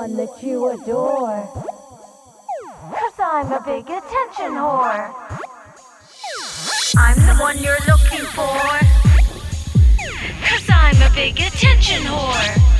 one that you adore. Cause I'm a big attention whore. I'm the one you're looking for. Cause I'm a big attention whore.